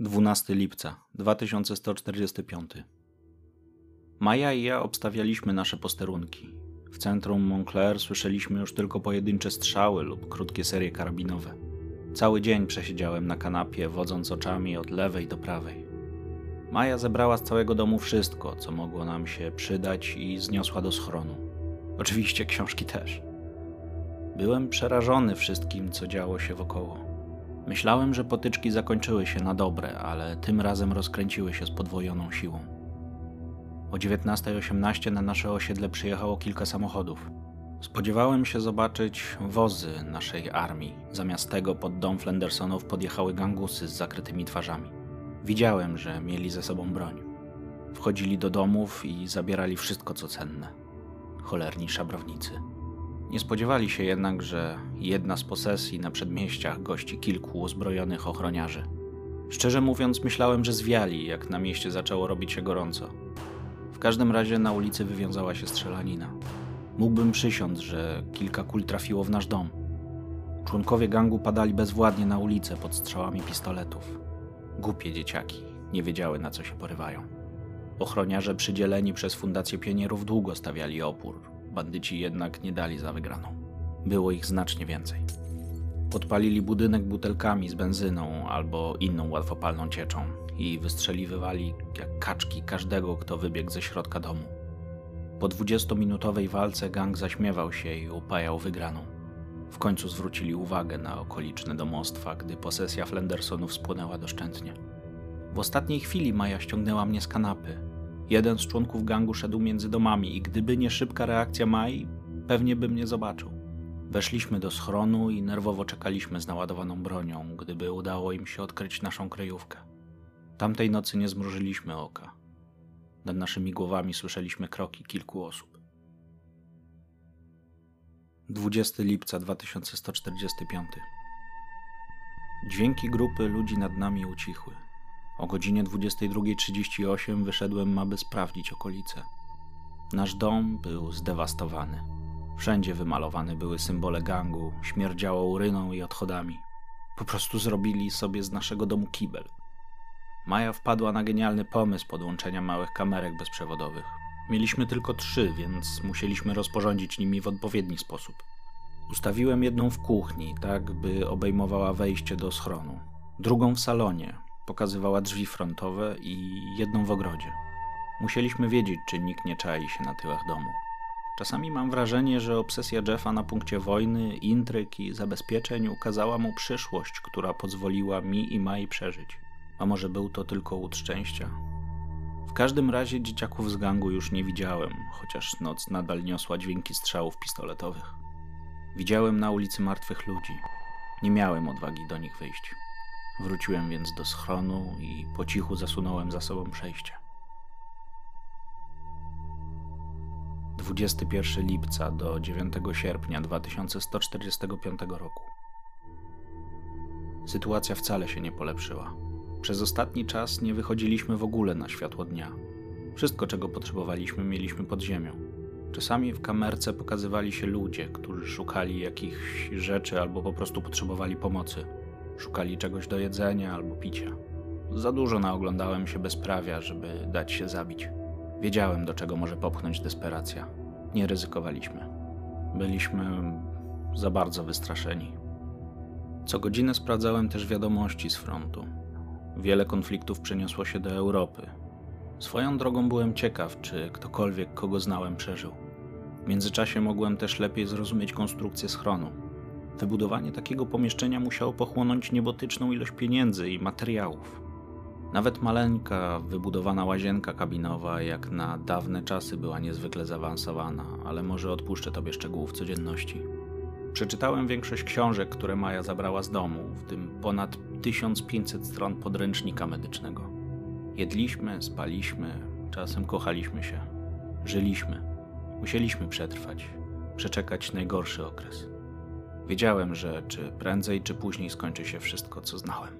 12 lipca 2145. Maja i ja obstawialiśmy nasze posterunki. W centrum Montclair słyszeliśmy już tylko pojedyncze strzały lub krótkie serie karabinowe. Cały dzień przesiedziałem na kanapie, wodząc oczami od lewej do prawej. Maja zebrała z całego domu wszystko, co mogło nam się przydać i zniosła do schronu. Oczywiście książki też. Byłem przerażony wszystkim, co działo się wokoło. Myślałem, że potyczki zakończyły się na dobre, ale tym razem rozkręciły się z podwojoną siłą. O 19.18 na nasze osiedle przyjechało kilka samochodów. Spodziewałem się zobaczyć wozy naszej armii. Zamiast tego pod dom Flendersonów podjechały gangusy z zakrytymi twarzami. Widziałem, że mieli ze sobą broń. Wchodzili do domów i zabierali wszystko, co cenne. Cholerni szabrownicy. Nie spodziewali się jednak, że jedna z posesji na przedmieściach gości kilku uzbrojonych ochroniarzy. Szczerze mówiąc, myślałem, że zwiali, jak na mieście zaczęło robić się gorąco. W każdym razie na ulicy wywiązała się strzelanina. Mógłbym przysiąc, że kilka kul trafiło w nasz dom. Członkowie gangu padali bezwładnie na ulicę pod strzałami pistoletów. Głupie dzieciaki, nie wiedziały na co się porywają. Ochroniarze przydzieleni przez Fundację Pionierów długo stawiali opór, Bandyci jednak nie dali za wygraną. Było ich znacznie więcej. Podpalili budynek butelkami z benzyną albo inną łatwopalną cieczą i wystrzeliwywali jak kaczki każdego, kto wybiegł ze środka domu. Po dwudziestominutowej walce gang zaśmiewał się i upajał wygraną. W końcu zwrócili uwagę na okoliczne domostwa, gdy posesja Flendersonów spłynęła doszczętnie. W ostatniej chwili Maja ściągnęła mnie z kanapy, Jeden z członków gangu szedł między domami i gdyby nie szybka reakcja Mai, pewnie bym nie zobaczył. Weszliśmy do schronu i nerwowo czekaliśmy z naładowaną bronią, gdyby udało im się odkryć naszą kryjówkę. Tamtej nocy nie zmrużyliśmy oka. Nad naszymi głowami słyszeliśmy kroki kilku osób. 20 lipca 2145 Dźwięki grupy ludzi nad nami ucichły. O godzinie 22.38 wyszedłem, aby sprawdzić okolice. Nasz dom był zdewastowany. Wszędzie wymalowane były symbole gangu, śmierdziało uryną i odchodami. Po prostu zrobili sobie z naszego domu kibel. Maja wpadła na genialny pomysł podłączenia małych kamerek bezprzewodowych. Mieliśmy tylko trzy, więc musieliśmy rozporządzić nimi w odpowiedni sposób. Ustawiłem jedną w kuchni, tak by obejmowała wejście do schronu, drugą w salonie, Pokazywała drzwi frontowe i jedną w ogrodzie. Musieliśmy wiedzieć, czy nikt nie czai się na tyłach domu. Czasami mam wrażenie, że obsesja Jeffa na punkcie wojny, intryg i zabezpieczeń ukazała mu przyszłość, która pozwoliła mi i Mai przeżyć. A może był to tylko łód szczęścia? W każdym razie dzieciaków z gangu już nie widziałem, chociaż noc nadal niosła dźwięki strzałów pistoletowych. Widziałem na ulicy martwych ludzi. Nie miałem odwagi do nich wyjść. Wróciłem więc do schronu i po cichu zasunąłem za sobą przejście. 21 lipca do 9 sierpnia 2145 roku. Sytuacja wcale się nie polepszyła. Przez ostatni czas nie wychodziliśmy w ogóle na światło dnia. Wszystko, czego potrzebowaliśmy, mieliśmy pod ziemią. Czasami w kamerce pokazywali się ludzie, którzy szukali jakichś rzeczy albo po prostu potrzebowali pomocy. Szukali czegoś do jedzenia albo picia. Za dużo naoglądałem się bezprawia, żeby dać się zabić. Wiedziałem, do czego może popchnąć desperacja. Nie ryzykowaliśmy. Byliśmy za bardzo wystraszeni. Co godzinę sprawdzałem też wiadomości z frontu. Wiele konfliktów przeniosło się do Europy. Swoją drogą byłem ciekaw, czy ktokolwiek, kogo znałem, przeżył. W międzyczasie mogłem też lepiej zrozumieć konstrukcję schronu. Wybudowanie takiego pomieszczenia musiało pochłonąć niebotyczną ilość pieniędzy i materiałów. Nawet maleńka, wybudowana łazienka kabinowa, jak na dawne czasy, była niezwykle zaawansowana, ale może odpuszczę tobie szczegółów codzienności. Przeczytałem większość książek, które Maja zabrała z domu, w tym ponad 1500 stron podręcznika medycznego. Jedliśmy, spaliśmy, czasem kochaliśmy się, żyliśmy. Musieliśmy przetrwać, przeczekać najgorszy okres. Wiedziałem, że czy prędzej, czy później skończy się wszystko, co znałem.